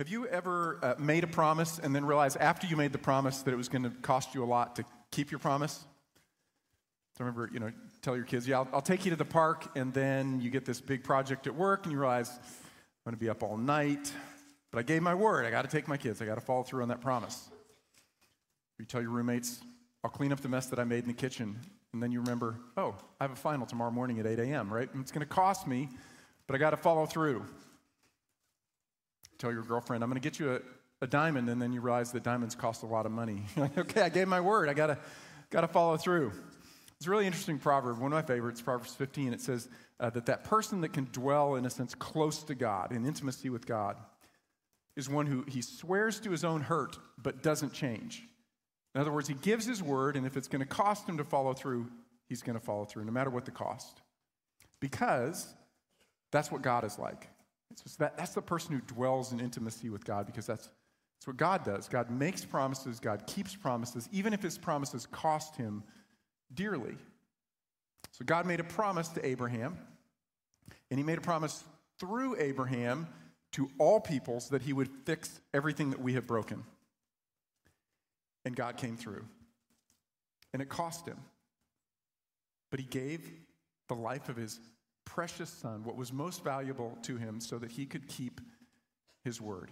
Have you ever uh, made a promise and then realized after you made the promise that it was going to cost you a lot to keep your promise? So remember, you know, tell your kids, yeah, I'll, I'll, take you to the park, and then you get this big project at work, and you realize I'm going to be up all night, but I gave my word. I got to take my kids. I got to follow through on that promise. You tell your roommates, I'll clean up the mess that I made in the kitchen, and then you remember, oh, I have a final tomorrow morning at 8 a.m., right? And it's going to cost me, but I got to follow through tell your girlfriend, I'm going to get you a, a diamond, and then you realize that diamonds cost a lot of money. Like, okay, I gave my word. I got to got to follow through. It's a really interesting proverb. One of my favorites, Proverbs 15. It says uh, that that person that can dwell, in a sense, close to God, in intimacy with God, is one who he swears to his own hurt but doesn't change. In other words, he gives his word, and if it's going to cost him to follow through, he's going to follow through, no matter what the cost. Because that's what God is like. That, that's the person who dwells in intimacy with God because that's, that's what God does. God makes promises, God keeps promises, even if his promises cost him dearly. So God made a promise to Abraham, and he made a promise through Abraham to all peoples that he would fix everything that we have broken. And God came through. And it cost him. But he gave the life of his precious son, what was most valuable to him, so that he could keep his word.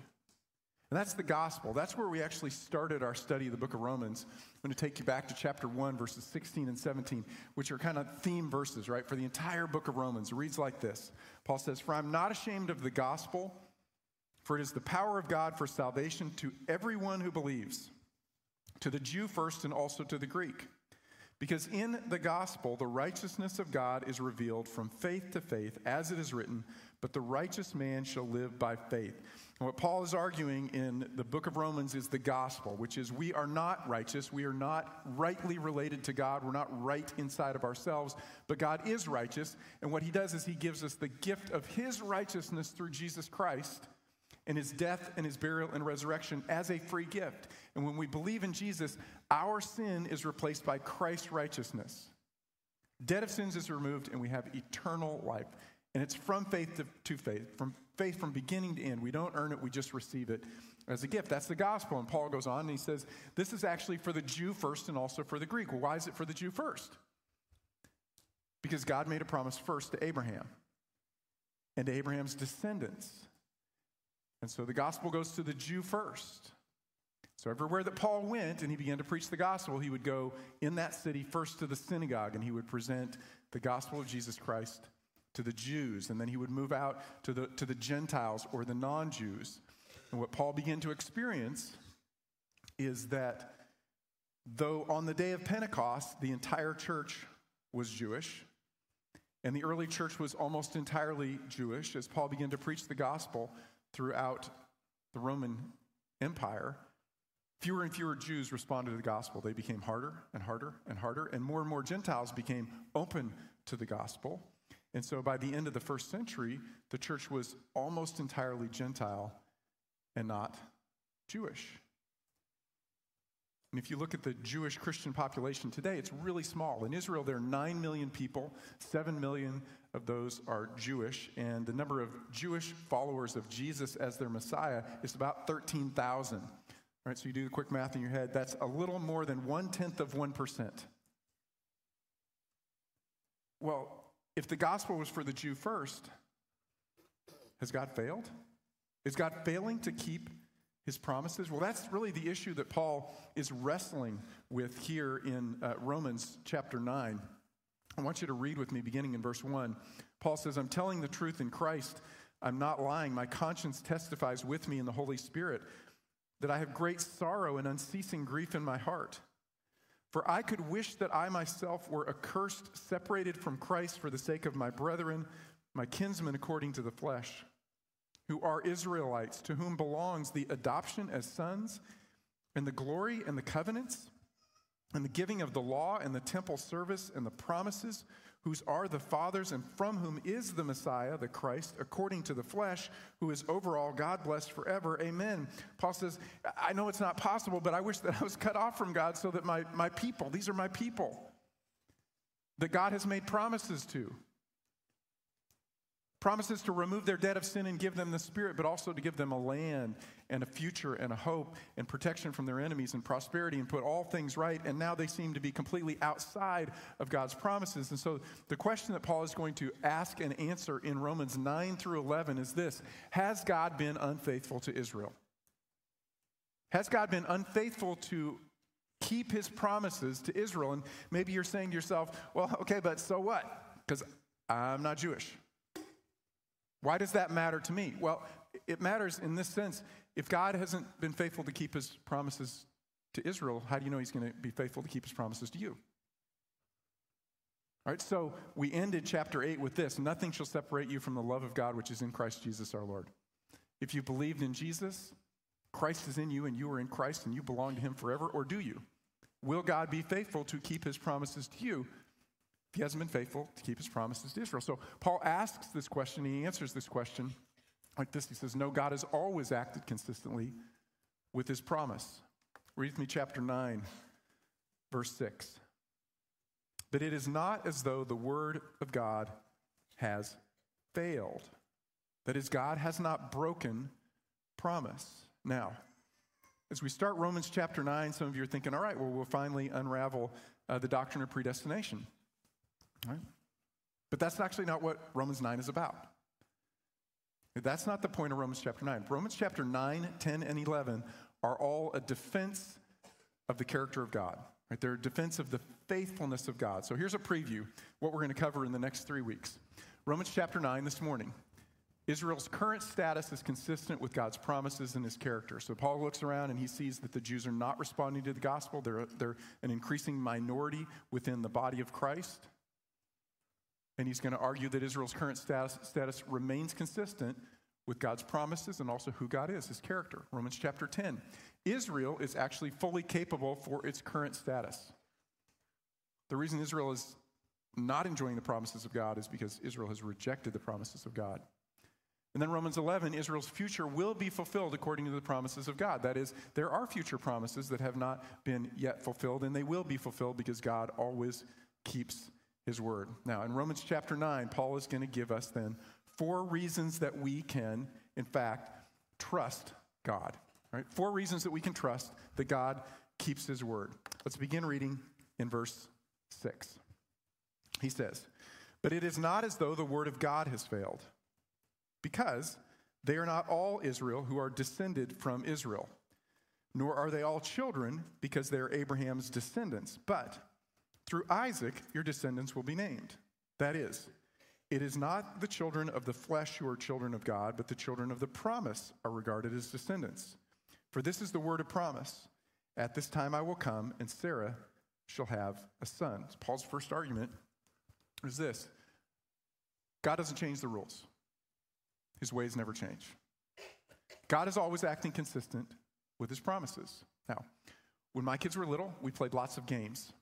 And that's the gospel. That's where we actually started our study of the book of Romans. I'm going to take you back to chapter 1, verses 16 and 17, which are kind of theme verses, right, for the entire book of Romans. It reads like this Paul says, For I'm not ashamed of the gospel, for it is the power of God for salvation to everyone who believes, to the Jew first and also to the Greek. Because in the gospel, the righteousness of God is revealed from faith to faith, as it is written, but the righteous man shall live by faith. And what Paul is arguing in the book of Romans is the gospel, which is we are not righteous. We are not rightly related to God. We're not right inside of ourselves, but God is righteous. And what he does is he gives us the gift of his righteousness through Jesus Christ and his death and his burial and resurrection as a free gift. And when we believe in Jesus, our sin is replaced by Christ's righteousness. Debt of sins is removed, and we have eternal life. And it's from faith to, to faith, from faith from beginning to end. We don't earn it, we just receive it as a gift. That's the gospel. And Paul goes on and he says, This is actually for the Jew first and also for the Greek. Well, why is it for the Jew first? Because God made a promise first to Abraham and to Abraham's descendants. And so the gospel goes to the Jew first. So everywhere that Paul went and he began to preach the gospel, he would go in that city first to the synagogue and he would present the gospel of Jesus Christ to the Jews. And then he would move out to the, to the Gentiles or the non Jews. And what Paul began to experience is that though on the day of Pentecost, the entire church was Jewish, and the early church was almost entirely Jewish, as Paul began to preach the gospel, throughout the Roman Empire, fewer and fewer Jews responded to the gospel. They became harder and harder and harder, and more and more Gentiles became open to the gospel. And so by the end of the first century, the church was almost entirely Gentile and not Jewish. And if you look at the Jewish Christian population today, it's really small. In Israel, there are 9 million people, 7 million of those are Jewish, and the number of Jewish followers of Jesus as their Messiah is about 13,000. All right, so you do the quick math in your head, that's a little more than one tenth of 1%. Well, if the gospel was for the Jew first, has God failed? Is God failing to keep his promises? Well, that's really the issue that Paul is wrestling with here in uh, Romans chapter 9. I want you to read with me beginning in verse 1. Paul says, I'm telling the truth in Christ. I'm not lying. My conscience testifies with me in the Holy Spirit that I have great sorrow and unceasing grief in my heart. For I could wish that I myself were accursed, separated from Christ for the sake of my brethren, my kinsmen according to the flesh who are Israelites, to whom belongs the adoption as sons, and the glory and the covenants, and the giving of the law and the temple service and the promises, whose are the fathers, and from whom is the Messiah, the Christ, according to the flesh, who is over all God blessed forever. Amen. Paul says, I know it's not possible, but I wish that I was cut off from God so that my, my people, these are my people, that God has made promises to Promises to remove their debt of sin and give them the Spirit, but also to give them a land and a future and a hope and protection from their enemies and prosperity and put all things right. And now they seem to be completely outside of God's promises. And so the question that Paul is going to ask and answer in Romans 9 through 11 is this Has God been unfaithful to Israel? Has God been unfaithful to keep his promises to Israel? And maybe you're saying to yourself, well, okay, but so what? Because I'm not Jewish. Why does that matter to me? Well, it matters in this sense. If God hasn't been faithful to keep his promises to Israel, how do you know he's going to be faithful to keep his promises to you? All right, so we ended chapter 8 with this Nothing shall separate you from the love of God which is in Christ Jesus our Lord. If you believed in Jesus, Christ is in you and you are in Christ and you belong to him forever, or do you? Will God be faithful to keep his promises to you he hasn't been faithful to keep his promises to Israel. So Paul asks this question, he answers this question like this. He says, No, God has always acted consistently with his promise. Read with me chapter 9, verse 6. But it is not as though the word of God has failed. That is, God has not broken promise. Now, as we start Romans chapter 9, some of you are thinking, all right, well, we'll finally unravel uh, the doctrine of predestination. Right? But that's actually not what Romans 9 is about. That's not the point of Romans chapter 9. Romans chapter 9, 10, and 11 are all a defense of the character of God. Right? They're a defense of the faithfulness of God. So here's a preview what we're going to cover in the next three weeks. Romans chapter 9 this morning. Israel's current status is consistent with God's promises and his character. So Paul looks around and he sees that the Jews are not responding to the gospel. They're, they're an increasing minority within the body of Christ. And he's going to argue that Israel's current status, status remains consistent with God's promises and also who God is, his character. Romans chapter 10. Israel is actually fully capable for its current status. The reason Israel is not enjoying the promises of God is because Israel has rejected the promises of God. And then Romans 11, Israel's future will be fulfilled according to the promises of God. That is, there are future promises that have not been yet fulfilled, and they will be fulfilled because God always keeps his word. Now, in Romans chapter 9, Paul is going to give us then four reasons that we can, in fact, trust God. Right? Four reasons that we can trust that God keeps his word. Let's begin reading in verse 6. He says, But it is not as though the word of God has failed, because they are not all Israel who are descended from Israel, nor are they all children because they are Abraham's descendants. But through Isaac, your descendants will be named. That is, it is not the children of the flesh who are children of God, but the children of the promise are regarded as descendants. For this is the word of promise. At this time I will come, and Sarah shall have a son. Paul's first argument is this God doesn't change the rules, his ways never change. God is always acting consistent with his promises. Now, when my kids were little, we played lots of games.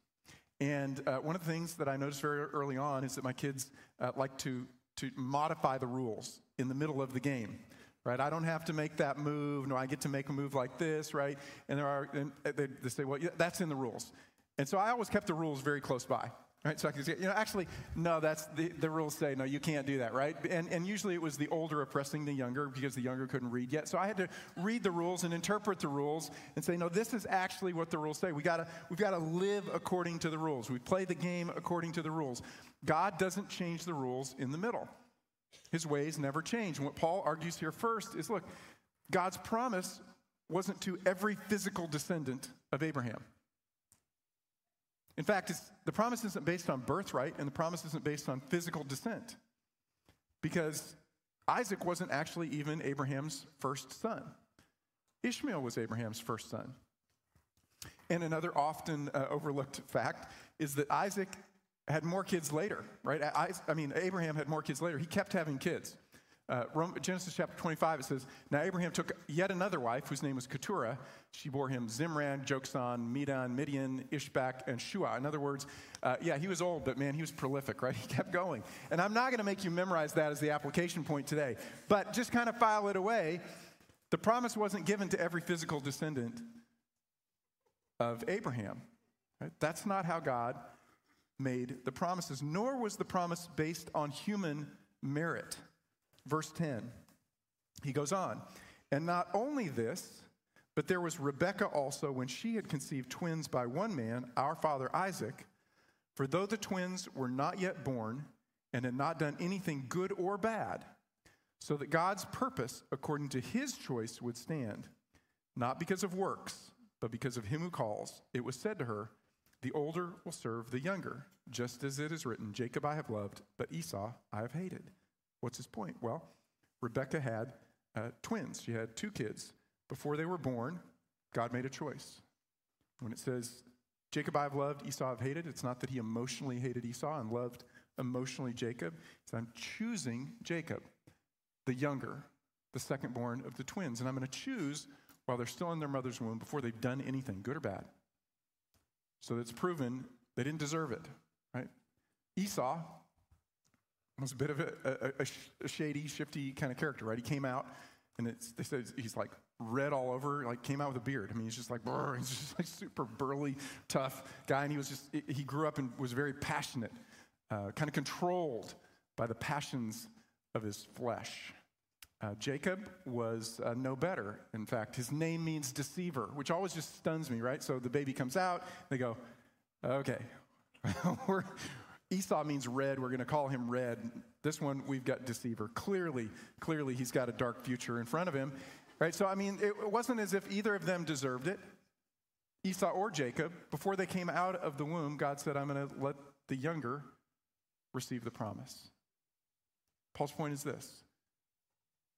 And uh, one of the things that I noticed very early on is that my kids uh, like to, to modify the rules in the middle of the game. Right, I don't have to make that move. nor I get to make a move like this, right? And there are, and they, they say, well, yeah, that's in the rules. And so I always kept the rules very close by. Right, so I could say, you know, actually, no, that's the, the rules say, no, you can't do that, right? And, and usually it was the older oppressing the younger because the younger couldn't read yet. So I had to read the rules and interpret the rules and say, no, this is actually what the rules say. We gotta, we've got to live according to the rules. We play the game according to the rules. God doesn't change the rules in the middle, His ways never change. And what Paul argues here first is look, God's promise wasn't to every physical descendant of Abraham. In fact, the promise isn't based on birthright, and the promise isn't based on physical descent. Because Isaac wasn't actually even Abraham's first son, Ishmael was Abraham's first son. And another often uh, overlooked fact is that Isaac had more kids later, right? I, I mean, Abraham had more kids later. He kept having kids. Uh, Genesis chapter 25, it says, Now Abraham took yet another wife, whose name was Keturah. She bore him Zimran, Joksan, Medan, Midian, Ishbak, and Shua. In other words, uh, yeah, he was old, but man, he was prolific, right? He kept going. And I'm not going to make you memorize that as the application point today, but just kind of file it away. The promise wasn't given to every physical descendant of Abraham. Right? That's not how God made the promises, nor was the promise based on human merit. Verse 10. He goes on, and not only this, but there was Rebekah also when she had conceived twins by one man, our father Isaac. For though the twins were not yet born and had not done anything good or bad, so that God's purpose, according to his choice, would stand, not because of works, but because of him who calls, it was said to her, The older will serve the younger, just as it is written, Jacob I have loved, but Esau I have hated. What's his point? Well, Rebecca had uh, twins. She had two kids. Before they were born, God made a choice. When it says, Jacob I have loved, Esau I've hated, it's not that he emotionally hated Esau and loved emotionally Jacob. It's I'm choosing Jacob, the younger, the second born of the twins. And I'm going to choose while they're still in their mother's womb before they've done anything, good or bad. So it's proven they didn't deserve it, right? Esau was a bit of a, a, a shady, shifty kind of character, right? He came out, and they said he's like red all over, like came out with a beard. I mean, he's just like, brr, he's just like super burly, tough guy, and he was just, he grew up and was very passionate, uh, kind of controlled by the passions of his flesh. Uh, Jacob was uh, no better. In fact, his name means deceiver, which always just stuns me, right? So the baby comes out, they go, okay, Esau means red. We're going to call him red. This one, we've got deceiver. Clearly, clearly, he's got a dark future in front of him, right? So, I mean, it wasn't as if either of them deserved it, Esau or Jacob. Before they came out of the womb, God said, I'm going to let the younger receive the promise. Paul's point is this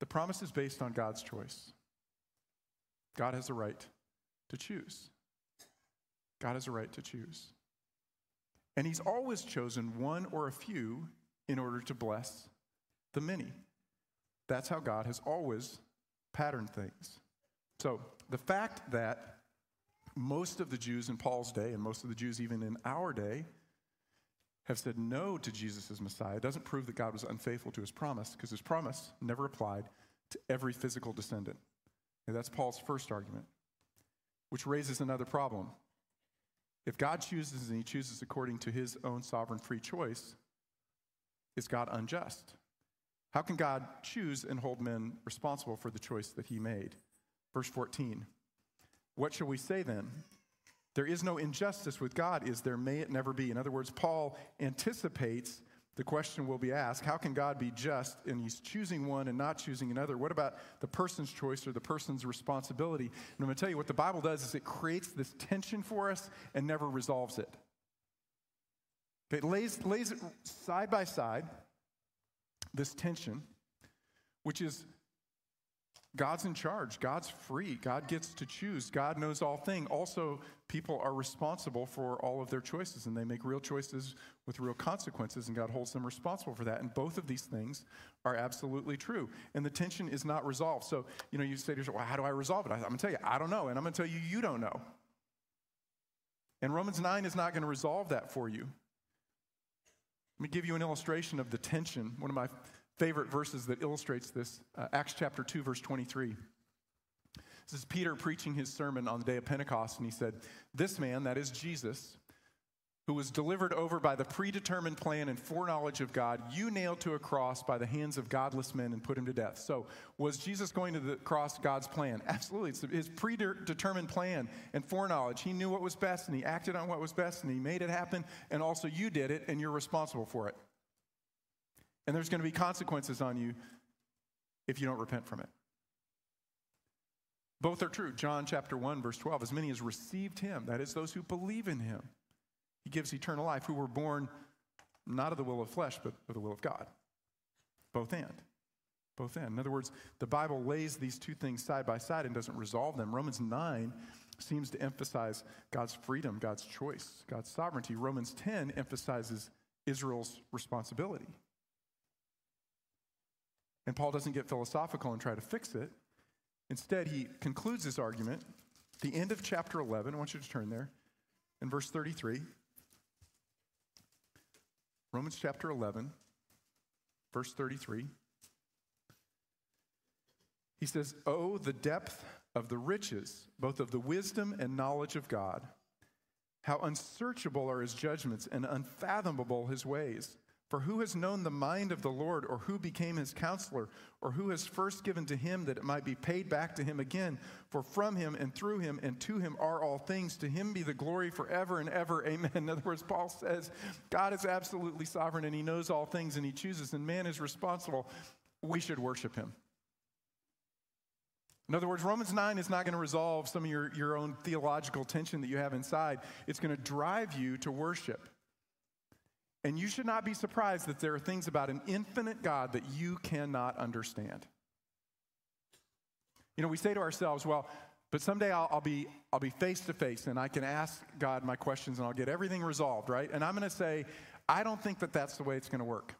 the promise is based on God's choice. God has a right to choose. God has a right to choose. And he's always chosen one or a few in order to bless the many. That's how God has always patterned things. So the fact that most of the Jews in Paul's day, and most of the Jews even in our day, have said no to Jesus as Messiah doesn't prove that God was unfaithful to his promise, because his promise never applied to every physical descendant. And that's Paul's first argument, which raises another problem. If God chooses and he chooses according to his own sovereign free choice, is God unjust? How can God choose and hold men responsible for the choice that he made? Verse 14. What shall we say then? There is no injustice with God, is there? May it never be. In other words, Paul anticipates the question will be asked how can God be just and he's choosing one and not choosing another? What about the person's choice or the person's responsibility? And I'm going to tell you what the Bible does is it creates this tension for us and never resolves it. It lays, lays it side by side, this tension, which is God's in charge. God's free. God gets to choose. God knows all things. Also, people are responsible for all of their choices, and they make real choices with real consequences, and God holds them responsible for that. And both of these things are absolutely true. And the tension is not resolved. So, you know, you say to yourself, well, how do I resolve it? I'm going to tell you, I don't know. And I'm going to tell you, you don't know. And Romans 9 is not going to resolve that for you. Let me give you an illustration of the tension. One of my favorite verses that illustrates this uh, Acts chapter 2, verse 23. This is Peter preaching his sermon on the day of Pentecost, and he said, This man, that is Jesus, who was delivered over by the predetermined plan and foreknowledge of God, you nailed to a cross by the hands of godless men and put him to death. So, was Jesus going to the cross God's plan? Absolutely. It's his predetermined plan and foreknowledge. He knew what was best, and he acted on what was best, and he made it happen, and also you did it, and you're responsible for it. And there's going to be consequences on you if you don't repent from it. Both are true. John chapter 1, verse 12. As many as received him, that is, those who believe in him, he gives eternal life, who were born not of the will of flesh, but of the will of God. Both and. Both and. In other words, the Bible lays these two things side by side and doesn't resolve them. Romans 9 seems to emphasize God's freedom, God's choice, God's sovereignty. Romans 10 emphasizes Israel's responsibility. And Paul doesn't get philosophical and try to fix it. Instead, he concludes his argument. The end of chapter 11, I want you to turn there, in verse 33. Romans chapter 11, verse 33. He says, Oh, the depth of the riches, both of the wisdom and knowledge of God. How unsearchable are his judgments and unfathomable his ways. For who has known the mind of the Lord, or who became his counselor, or who has first given to him that it might be paid back to him again? For from him and through him and to him are all things. To him be the glory forever and ever. Amen. In other words, Paul says God is absolutely sovereign and he knows all things and he chooses, and man is responsible. We should worship him. In other words, Romans 9 is not going to resolve some of your, your own theological tension that you have inside. It's going to drive you to worship. And you should not be surprised that there are things about an infinite God that you cannot understand. You know, we say to ourselves, well, but someday I'll, I'll be I'll be face to face and I can ask God my questions and I'll get everything resolved, right? And I'm going to say, I don't think that that's the way it's going to work.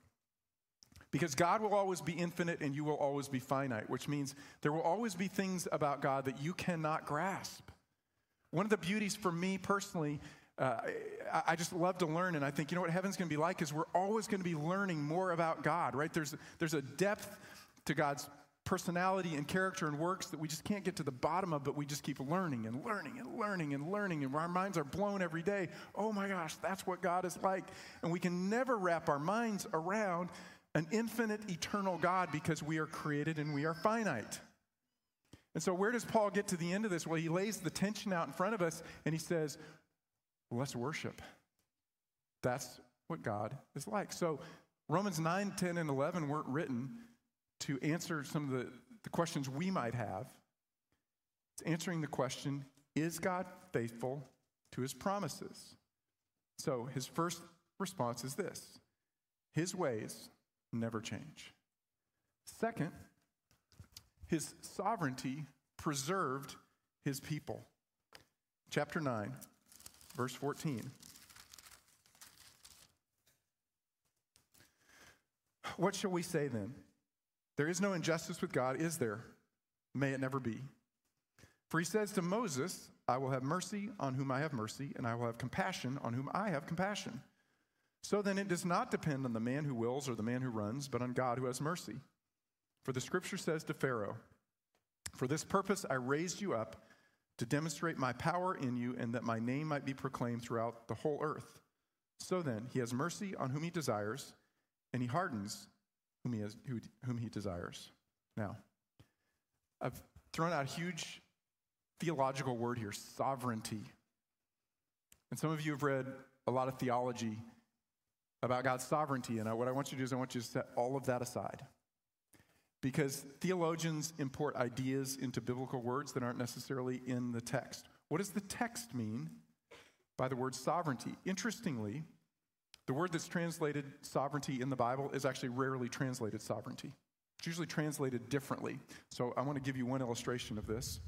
Because God will always be infinite and you will always be finite, which means there will always be things about God that you cannot grasp. One of the beauties for me personally uh, I, I, just love to learn, and I think, you know what heaven's going to be like is we're always going to be learning more about God, right? There's, there's a depth to God's personality and character and works that we just can't get to the bottom of, but we just keep learning and learning and learning and learning, and our minds are blown every day. Oh my gosh, that's what God is like. And we can never wrap our minds around an infinite, eternal God because we are created and we are finite. And so, where does Paul get to the end of this? Well, he lays the tension out in front of us and he says, let's worship. That's what God is like. So Romans 9, 10, and 11 weren't written to answer some of the, the questions we might have. It's answering the question is God faithful to his promises? So his first response is this His ways never change. Second, his sovereignty preserved his people. Chapter 9, Verse 14. What shall we say then? There is no injustice with God, is there? May it never be. For he says to Moses, I will have mercy on whom I have mercy, and I will have compassion on whom I have compassion. So then it does not depend on the man who wills or the man who runs, but on God who has mercy. For the scripture says to Pharaoh, For this purpose I raised you up to demonstrate my power in you and that my name might be proclaimed throughout the whole earth. So then, he has mercy on whom he desires, and he hardens whom he, has, whom he desires. Now, I've thrown out a huge theological word here sovereignty. And some of you have read a lot of theology about God's sovereignty. And what I want you to do is I want you to set all of that aside. Because theologians import ideas into biblical words that aren't necessarily in the text. What does the text mean by the word sovereignty? Interestingly, the word that's translated sovereignty in the Bible is actually rarely translated sovereignty. It's usually translated differently. So I want to give you one illustration of this.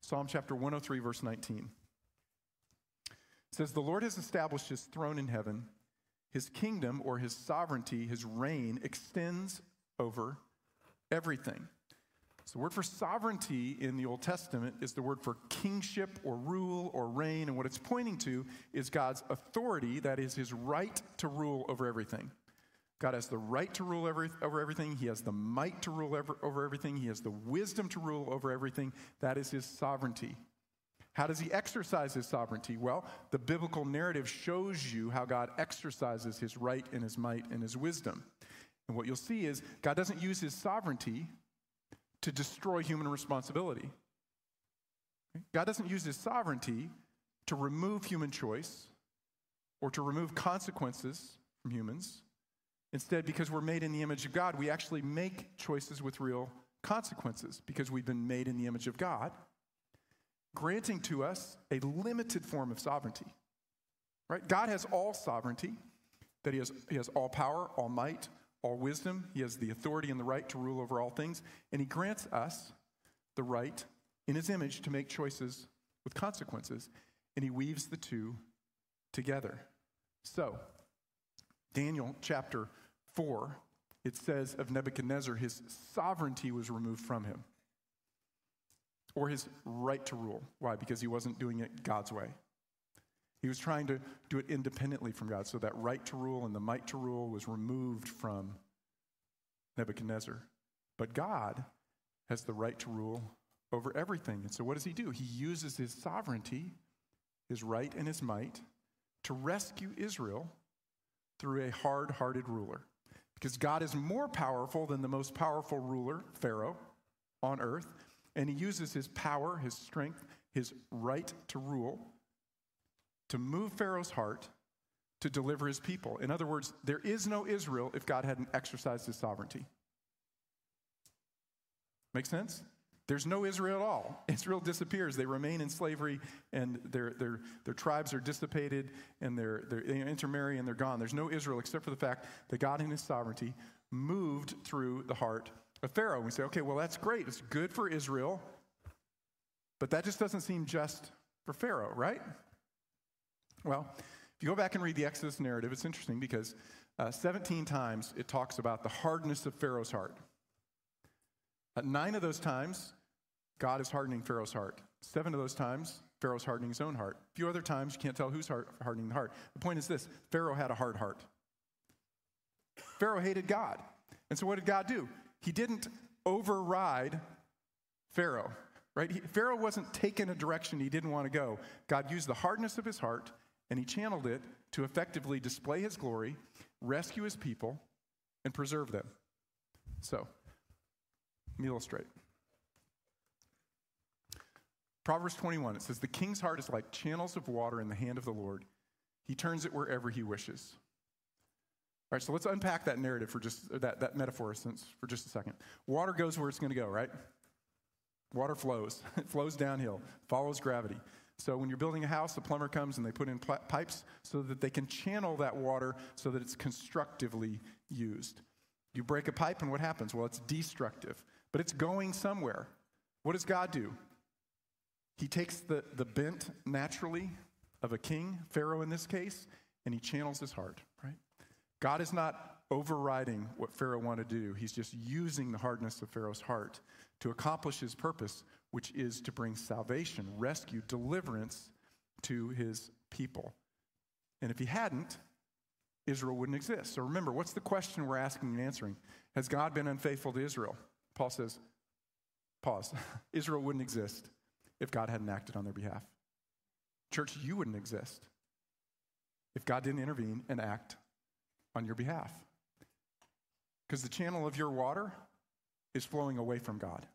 Psalm chapter 103, verse 19. It says, The Lord has established his throne in heaven. His kingdom or his sovereignty, his reign, extends over everything. So, the word for sovereignty in the Old Testament is the word for kingship or rule or reign. And what it's pointing to is God's authority, that is, his right to rule over everything. God has the right to rule every, over everything. He has the might to rule over everything. He has the wisdom to rule over everything. That is his sovereignty. How does he exercise his sovereignty? Well, the biblical narrative shows you how God exercises his right and his might and his wisdom. And what you'll see is God doesn't use his sovereignty to destroy human responsibility. God doesn't use his sovereignty to remove human choice or to remove consequences from humans. Instead, because we're made in the image of God, we actually make choices with real consequences because we've been made in the image of God, granting to us a limited form of sovereignty. Right? God has all sovereignty, that he has, he has all power, all might, all wisdom. He has the authority and the right to rule over all things. And he grants us the right in his image to make choices with consequences. And he weaves the two together. So, Daniel chapter 4, it says of Nebuchadnezzar, his sovereignty was removed from him, or his right to rule. Why? Because he wasn't doing it God's way. He was trying to do it independently from God. So that right to rule and the might to rule was removed from Nebuchadnezzar. But God has the right to rule over everything. And so what does he do? He uses his sovereignty, his right and his might to rescue Israel through a hard hearted ruler. Because God is more powerful than the most powerful ruler, Pharaoh, on earth. And he uses his power, his strength, his right to rule to move Pharaoh's heart to deliver his people. In other words, there is no Israel if God hadn't exercised his sovereignty. Make sense? There's no Israel at all. Israel disappears. They remain in slavery, and their, their, their tribes are dissipated, and they're, they're, they intermarry, and they're gone. There's no Israel except for the fact that God, in his sovereignty, moved through the heart of Pharaoh. We say, okay, well, that's great. It's good for Israel, but that just doesn't seem just for Pharaoh, right? Well, if you go back and read the Exodus narrative, it's interesting because uh, 17 times it talks about the hardness of Pharaoh's heart. At nine of those times, God is hardening Pharaoh's heart. Seven of those times, Pharaoh's hardening his own heart. A few other times, you can't tell who's hardening the heart. The point is this Pharaoh had a hard heart. Pharaoh hated God. And so what did God do? He didn't override Pharaoh, right? He, Pharaoh wasn't taking a direction he didn't want to go. God used the hardness of his heart and he channeled it to effectively display his glory, rescue his people, and preserve them. So, let me illustrate. Proverbs 21, it says, The king's heart is like channels of water in the hand of the Lord. He turns it wherever he wishes. All right, so let's unpack that narrative for just that, that metaphor since, for just a second. Water goes where it's going to go, right? Water flows. It flows downhill, follows gravity. So when you're building a house, the plumber comes and they put in pl- pipes so that they can channel that water so that it's constructively used. You break a pipe and what happens? Well, it's destructive, but it's going somewhere. What does God do? He takes the, the bent naturally of a king, Pharaoh in this case, and he channels his heart, right? God is not overriding what Pharaoh wanted to do. He's just using the hardness of Pharaoh's heart to accomplish his purpose, which is to bring salvation, rescue, deliverance to his people. And if he hadn't, Israel wouldn't exist. So remember, what's the question we're asking and answering? Has God been unfaithful to Israel? Paul says, pause. Israel wouldn't exist if God hadn't acted on their behalf. Church, you wouldn't exist if God didn't intervene and act on your behalf. Because the channel of your water is flowing away from God.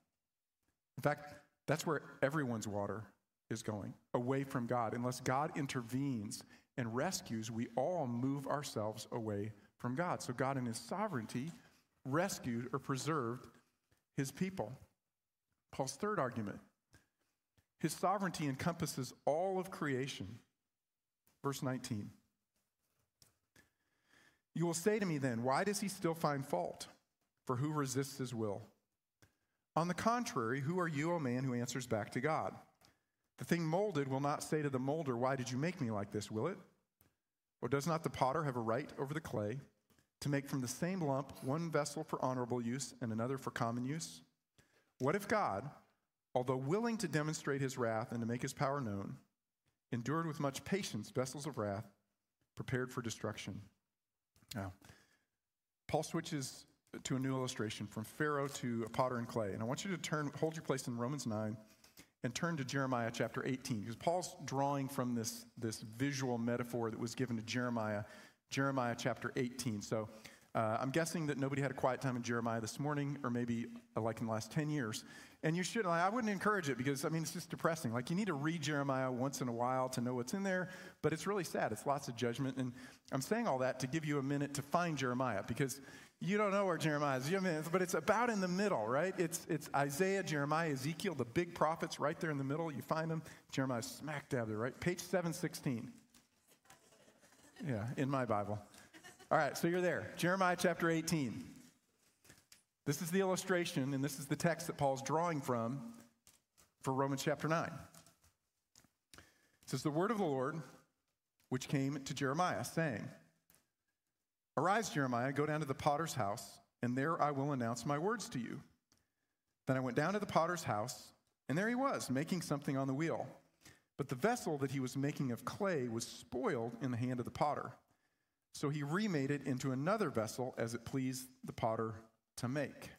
In fact, that's where everyone's water is going, away from God. Unless God intervenes and rescues, we all move ourselves away from God. So God, in His sovereignty, rescued or preserved His people. Paul's third argument His sovereignty encompasses all of creation. Verse 19. You will say to me then, why does he still find fault? For who resists his will? On the contrary, who are you, O man, who answers back to God? The thing molded will not say to the molder, Why did you make me like this, will it? Or does not the potter have a right over the clay to make from the same lump one vessel for honorable use and another for common use? What if God, although willing to demonstrate his wrath and to make his power known, endured with much patience vessels of wrath prepared for destruction? Now, Paul switches to a new illustration from Pharaoh to a potter and clay. And I want you to turn, hold your place in Romans 9 and turn to Jeremiah chapter 18, because Paul's drawing from this, this visual metaphor that was given to Jeremiah, Jeremiah chapter 18. So uh, I'm guessing that nobody had a quiet time in Jeremiah this morning, or maybe uh, like in the last 10 years. And you should, I wouldn't encourage it because, I mean, it's just depressing. Like, you need to read Jeremiah once in a while to know what's in there, but it's really sad. It's lots of judgment. And I'm saying all that to give you a minute to find Jeremiah because you don't know where Jeremiah is, but it's about in the middle, right? It's, it's Isaiah, Jeremiah, Ezekiel, the big prophets right there in the middle. You find them. Jeremiah smack dab there, right? Page 716. Yeah, in my Bible. All right, so you're there. Jeremiah chapter 18. This is the illustration, and this is the text that Paul's drawing from for Romans chapter 9. It says, The word of the Lord, which came to Jeremiah, saying, Arise, Jeremiah, go down to the potter's house, and there I will announce my words to you. Then I went down to the potter's house, and there he was, making something on the wheel. But the vessel that he was making of clay was spoiled in the hand of the potter. So he remade it into another vessel as it pleased the potter to make.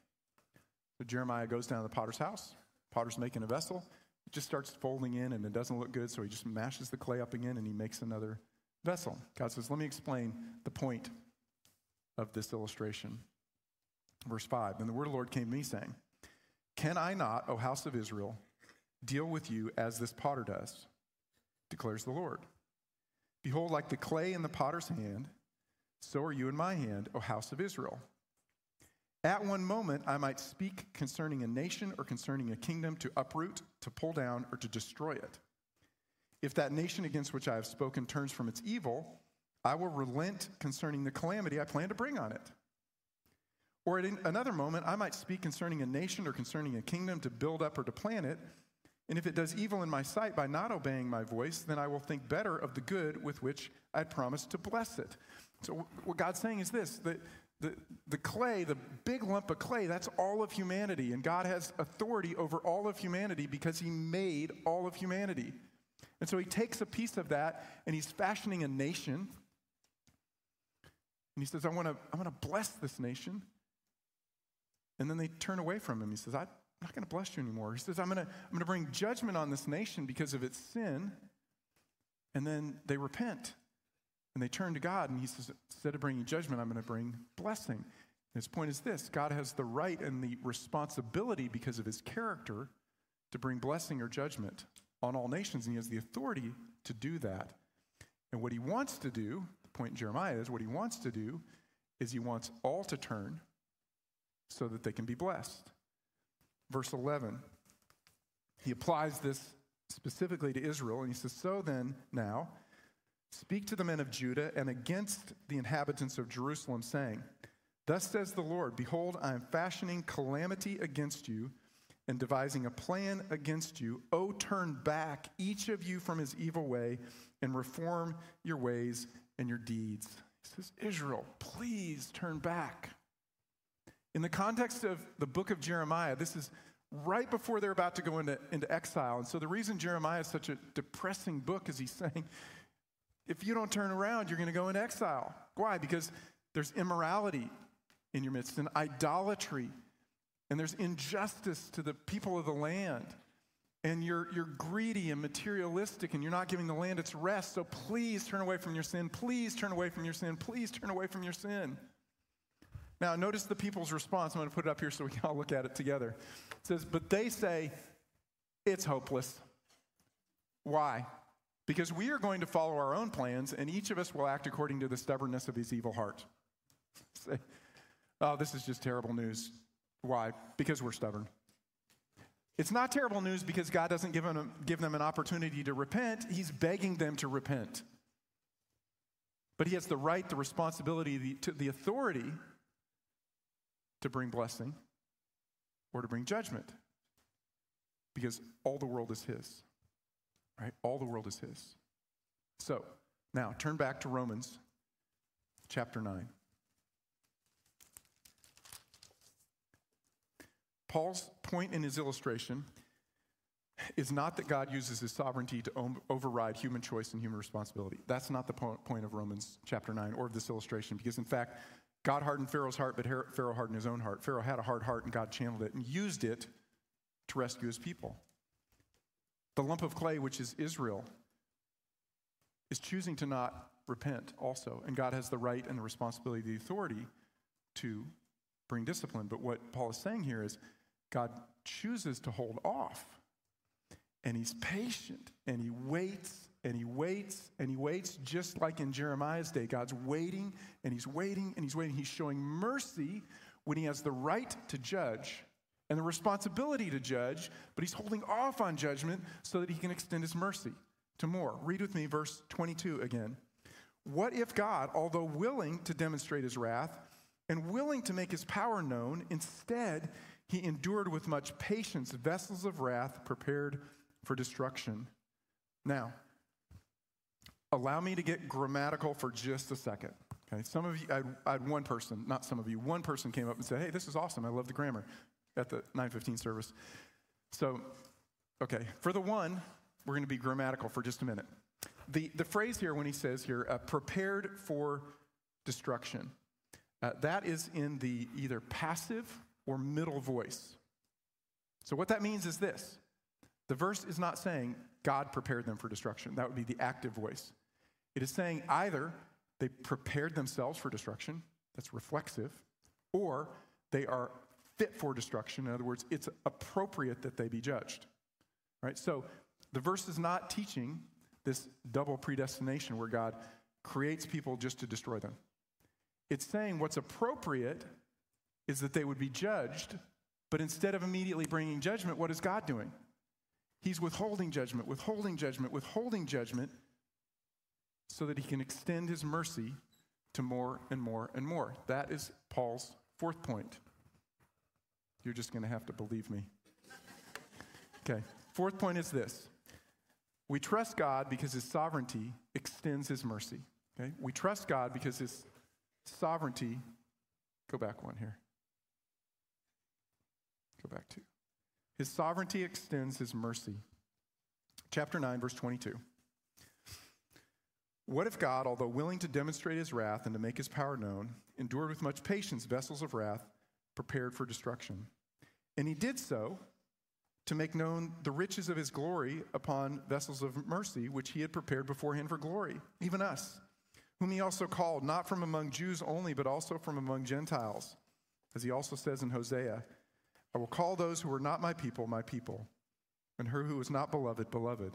So Jeremiah goes down to the potter's house. Potter's making a vessel. It just starts folding in and it doesn't look good, so he just mashes the clay up again and he makes another vessel. God says, Let me explain the point of this illustration. Verse 5 Then the word of the Lord came to me, saying, Can I not, O house of Israel, deal with you as this potter does? declares the Lord. Behold, like the clay in the potter's hand, so are you in my hand, O house of Israel. At one moment, I might speak concerning a nation or concerning a kingdom to uproot, to pull down, or to destroy it. If that nation against which I have spoken turns from its evil, I will relent concerning the calamity I plan to bring on it. Or at another moment, I might speak concerning a nation or concerning a kingdom to build up or to plan it. And if it does evil in my sight by not obeying my voice, then I will think better of the good with which I promised to bless it. So, what God's saying is this that the, the clay, the big lump of clay, that's all of humanity. And God has authority over all of humanity because He made all of humanity. And so He takes a piece of that and He's fashioning a nation. And He says, I want to I want to bless this nation. And then they turn away from Him. He says, I'm not going to bless you anymore. He says, I'm going to I'm to bring judgment on this nation because of its sin. And then they repent. And they turn to God, and he says, instead of bringing judgment, I'm going to bring blessing. And his point is this God has the right and the responsibility because of his character to bring blessing or judgment on all nations, and he has the authority to do that. And what he wants to do, point in Jeremiah is what he wants to do is he wants all to turn so that they can be blessed. Verse 11, he applies this specifically to Israel, and he says, So then, now, Speak to the men of Judah and against the inhabitants of Jerusalem, saying, Thus says the Lord, Behold, I am fashioning calamity against you and devising a plan against you. Oh, turn back, each of you, from his evil way and reform your ways and your deeds. He says, Israel, please turn back. In the context of the book of Jeremiah, this is right before they're about to go into, into exile. And so the reason Jeremiah is such a depressing book is he's saying, if you don't turn around, you're going to go into exile. Why? Because there's immorality in your midst and idolatry, and there's injustice to the people of the land. And you're, you're greedy and materialistic, and you're not giving the land its rest. So please turn away from your sin. Please turn away from your sin. Please turn away from your sin. Now, notice the people's response. I'm going to put it up here so we can all look at it together. It says, But they say, It's hopeless. Why? Because we are going to follow our own plans, and each of us will act according to the stubbornness of his evil heart. Say, oh, this is just terrible news. Why? Because we're stubborn. It's not terrible news because God doesn't give them, give them an opportunity to repent, He's begging them to repent. But He has the right, the responsibility, the, to, the authority to bring blessing or to bring judgment because all the world is His. Right? All the world is his. So, now turn back to Romans chapter 9. Paul's point in his illustration is not that God uses his sovereignty to override human choice and human responsibility. That's not the point of Romans chapter 9 or of this illustration, because in fact, God hardened Pharaoh's heart, but Pharaoh hardened his own heart. Pharaoh had a hard heart, and God channeled it and used it to rescue his people. The lump of clay, which is Israel, is choosing to not repent also. And God has the right and the responsibility, the authority to bring discipline. But what Paul is saying here is God chooses to hold off. And he's patient and he waits and he waits and he waits, just like in Jeremiah's day. God's waiting and he's waiting and he's waiting. He's showing mercy when he has the right to judge and the responsibility to judge, but he's holding off on judgment so that he can extend his mercy to more. Read with me verse 22 again. What if God, although willing to demonstrate his wrath and willing to make his power known, instead he endured with much patience vessels of wrath prepared for destruction? Now, allow me to get grammatical for just a second. Okay, some of you, I had, one person, not some of you, one person came up and said, Hey, this is awesome. I love the grammar at the 915 service. So, okay, for the one, we're going to be grammatical for just a minute. The, the phrase here, when he says here, uh, prepared for destruction, uh, that is in the either passive or middle voice. So, what that means is this the verse is not saying God prepared them for destruction. That would be the active voice. It is saying either they prepared themselves for destruction, that's reflexive, or they are fit for destruction. In other words, it's appropriate that they be judged. Right? So the verse is not teaching this double predestination where God creates people just to destroy them. It's saying what's appropriate is that they would be judged, but instead of immediately bringing judgment, what is God doing? He's withholding judgment, withholding judgment, withholding judgment so that he can extend his mercy to more and more and more. That is Paul's fourth point. You're just going to have to believe me. Okay, fourth point is this we trust God because his sovereignty extends his mercy. Okay, we trust God because his sovereignty, go back one here. Go back to. His sovereignty extends his mercy. Chapter 9, verse 22. What if God, although willing to demonstrate his wrath and to make his power known, endured with much patience vessels of wrath prepared for destruction? And he did so to make known the riches of his glory upon vessels of mercy, which he had prepared beforehand for glory, even us, whom he also called, not from among Jews only, but also from among Gentiles. As he also says in Hosea, I will call those who are not my people, my people, and her who is not beloved, beloved.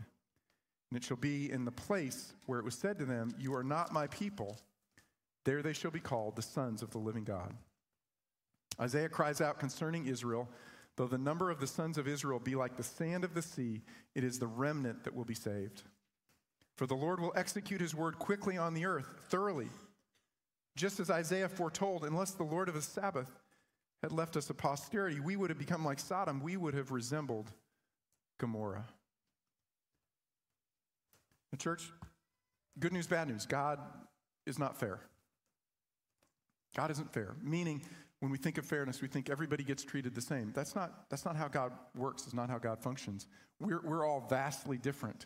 And it shall be in the place where it was said to them, You are not my people, there they shall be called the sons of the living God. Isaiah cries out concerning Israel, though the number of the sons of Israel be like the sand of the sea, it is the remnant that will be saved. For the Lord will execute his word quickly on the earth, thoroughly. Just as Isaiah foretold, unless the Lord of the Sabaoth had left us a posterity, we would have become like Sodom. We would have resembled Gomorrah. The church, good news, bad news. God is not fair. God isn't fair, meaning when we think of fairness, we think everybody gets treated the same. That's not, that's not how God works, it's not how God functions. We're, we're all vastly different.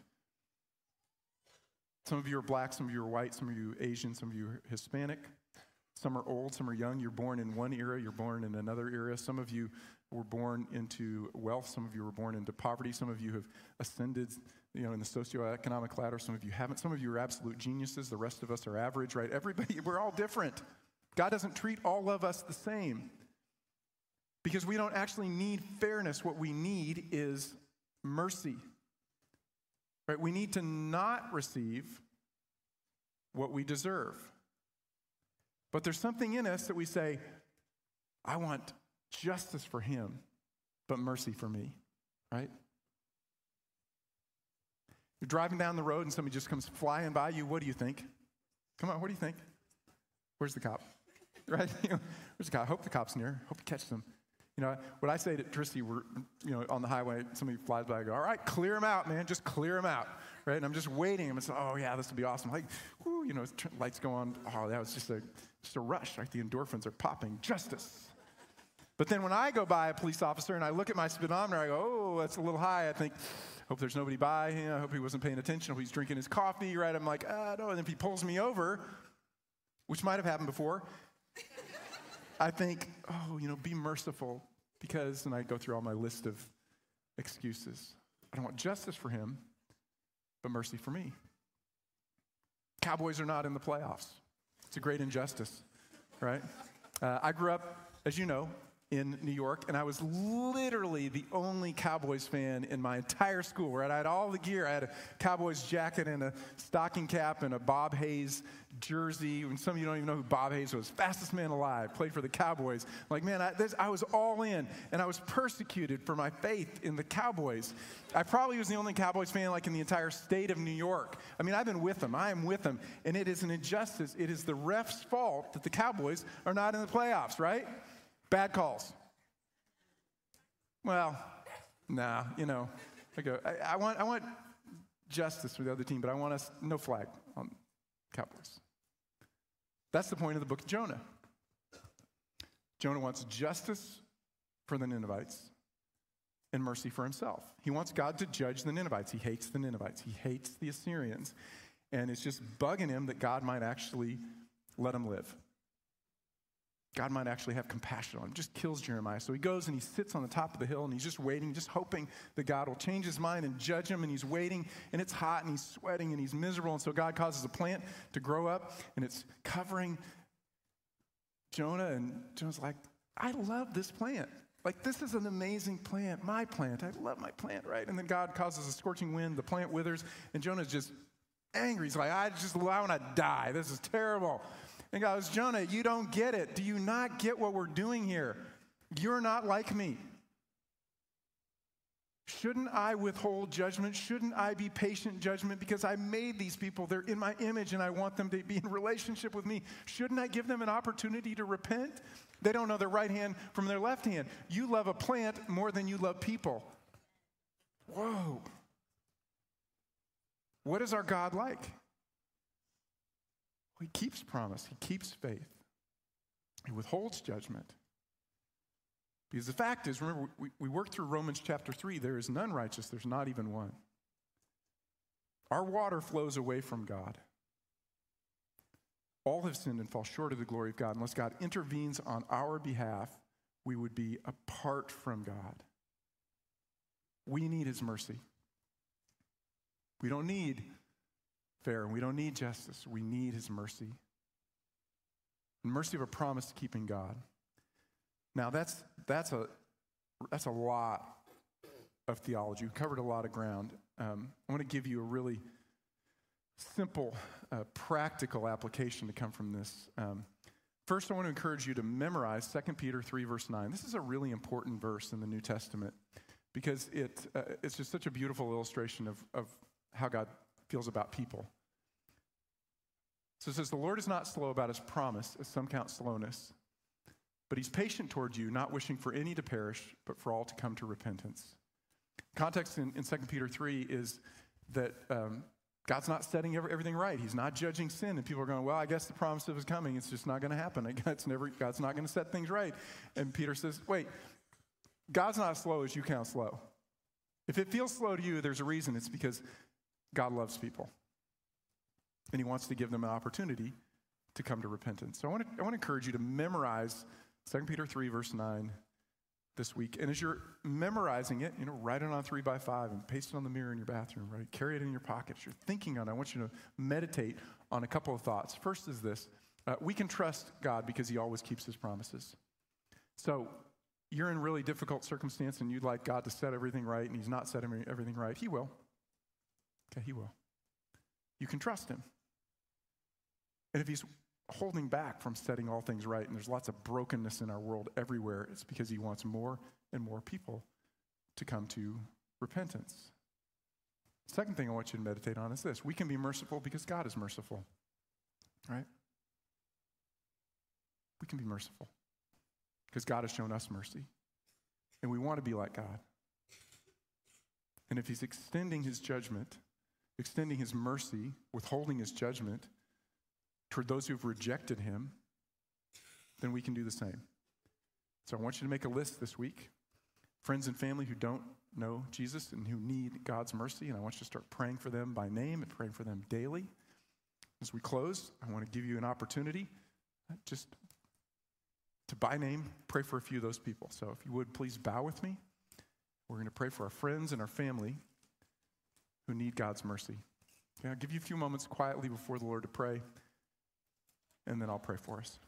Some of you are black, some of you are white, some of you Asian, some of you are Hispanic. Some are old, some are young. You're born in one era, you're born in another era. Some of you were born into wealth, some of you were born into poverty, some of you have ascended you know, in the socioeconomic ladder, some of you haven't. Some of you are absolute geniuses, the rest of us are average, right? Everybody, we're all different. God doesn't treat all of us the same because we don't actually need fairness. What we need is mercy. Right? We need to not receive what we deserve. But there's something in us that we say, I want justice for him, but mercy for me, right? You're driving down the road and somebody just comes flying by you. What do you think? Come on, what do you think? Where's the cop? Right? where's the cop? I hope the cop's near. Hope he catches them. You know, what I say to Tristy, we're, you know, on the highway, somebody flies by, I go, all right, clear him out, man. Just clear him out. Right? And I'm just waiting. I'm like, oh, yeah, this will be awesome. Like, you know, lights go on. Oh, that was just a, just a rush, right? The endorphins are popping. Justice. But then when I go by a police officer and I look at my speedometer, I go, oh, that's a little high. I think, hope there's nobody by. him. I hope he wasn't paying attention. I hope he's drinking his coffee, right? I'm like, ah, no. And if he pulls me over, which might have happened before, I think, oh, you know, be merciful because, and I go through all my list of excuses. I don't want justice for him, but mercy for me. Cowboys are not in the playoffs. It's a great injustice, right? Uh, I grew up, as you know, in New York, and I was literally the only Cowboys fan in my entire school. Right, I had all the gear. I had a Cowboys jacket and a stocking cap and a Bob Hayes jersey. And some of you don't even know who Bob Hayes was. Fastest man alive, played for the Cowboys. Like, man, I, this, I was all in, and I was persecuted for my faith in the Cowboys. I probably was the only Cowboys fan like in the entire state of New York. I mean, I've been with them. I am with them, and it is an injustice. It is the ref's fault that the Cowboys are not in the playoffs. Right? Bad calls. Well, nah, you know. I go, I, I, want, I want justice for the other team, but I want us, no flag on Cowboys. That's the point of the book of Jonah. Jonah wants justice for the Ninevites and mercy for himself. He wants God to judge the Ninevites. He hates the Ninevites, he hates the Assyrians. And it's just bugging him that God might actually let him live. God might actually have compassion on him, just kills Jeremiah. So he goes and he sits on the top of the hill and he's just waiting, just hoping that God will change his mind and judge him. And he's waiting and it's hot and he's sweating and he's miserable. And so God causes a plant to grow up and it's covering Jonah. And Jonah's like, I love this plant. Like, this is an amazing plant, my plant. I love my plant, right? And then God causes a scorching wind, the plant withers, and Jonah's just angry. He's like, I just, want to die. This is terrible. And God goes, Jonah, you don't get it. Do you not get what we're doing here? You're not like me. Shouldn't I withhold judgment? Shouldn't I be patient judgment? Because I made these people, they're in my image, and I want them to be in relationship with me. Shouldn't I give them an opportunity to repent? They don't know their right hand from their left hand. You love a plant more than you love people. Whoa. What is our God like? He keeps promise, he keeps faith, he withholds judgment. Because the fact is, remember, we, we worked through Romans chapter 3, there is none righteous, there's not even one. Our water flows away from God. All have sinned and fall short of the glory of God. Unless God intervenes on our behalf, we would be apart from God. We need his mercy. We don't need fair, and we don't need justice. We need his mercy. mercy of a promise keeping God. Now, that's, that's, a, that's a lot of theology. We've covered a lot of ground. Um, I want to give you a really simple, uh, practical application to come from this. Um, first, I want to encourage you to memorize 2 Peter 3, verse 9. This is a really important verse in the New Testament because it, uh, it's just such a beautiful illustration of, of how God feels about people. So it says, The Lord is not slow about his promise, as some count slowness, but he's patient towards you, not wishing for any to perish, but for all to come to repentance. Context in, in 2 Peter 3 is that um, God's not setting everything right. He's not judging sin. And people are going, well, I guess the promise of his coming. It's just not going to happen. God's, never, God's not going to set things right. And Peter says, wait, God's not slow as you count slow. If it feels slow to you, there's a reason. It's because God loves people. And he wants to give them an opportunity to come to repentance. So I want to, I want to encourage you to memorize 2 Peter 3, verse 9 this week. And as you're memorizing it, you know, write it on three by five and paste it on the mirror in your bathroom, right? Carry it in your pocket. As you're thinking on it, I want you to meditate on a couple of thoughts. First is this uh, we can trust God because he always keeps his promises. So you're in really difficult circumstance and you'd like God to set everything right and he's not setting everything right, he will. Okay, he will. You can trust him. And if he's holding back from setting all things right, and there's lots of brokenness in our world everywhere, it's because he wants more and more people to come to repentance. Second thing I want you to meditate on is this we can be merciful because God is merciful, right? We can be merciful because God has shown us mercy. And we want to be like God. And if He's extending His judgment, extending His mercy, withholding His judgment toward those who've rejected Him, then we can do the same. So I want you to make a list this week. Friends and family who don't know Jesus and who need God's mercy, and I want you to start praying for them by name and praying for them daily. As we close, I want to give you an opportunity uh, just to by name pray for a few of those people. So if you would please bow with me. We're going to pray for our friends and our family who need God's mercy. Okay, I'll give you a few moments quietly before the Lord to pray, and then I'll pray for us.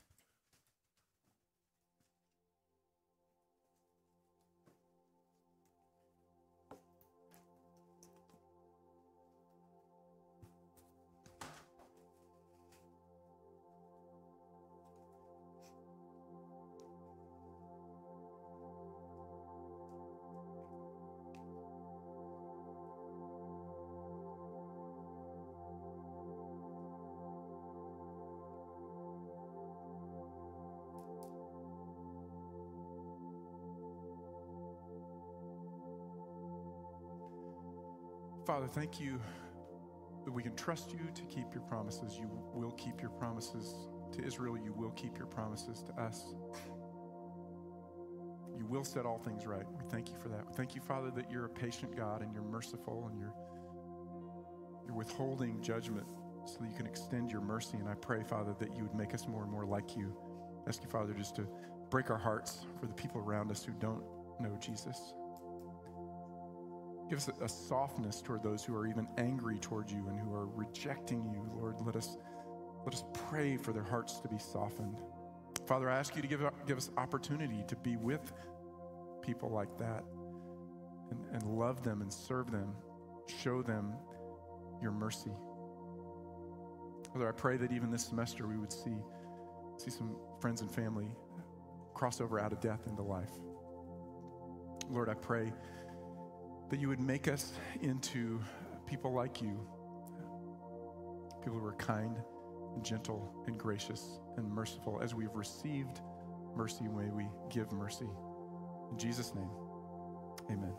Father, thank you that we can trust you to keep your promises. You will keep your promises to Israel. You will keep your promises to us. You will set all things right. We thank you for that. Thank you, Father, that you're a patient God and you're merciful and you're, you're withholding judgment so that you can extend your mercy. And I pray, Father, that you would make us more and more like you ask you, Father, just to break our hearts for the people around us who don't know Jesus. Give us a, softness toward those who are even angry toward you and who are rejecting you. Lord, let us, let us pray for their hearts to be softened. Father, I ask you to give, give us opportunity to be with people like that and, and love them and serve them, show them your mercy. Father, I pray that even this semester we would see, see some friends and family cross over out of death into life. Lord, I pray that you would make us into people like you, people who are kind and gentle and gracious and merciful. As we've received mercy, may we give mercy. In Jesus' name, amen.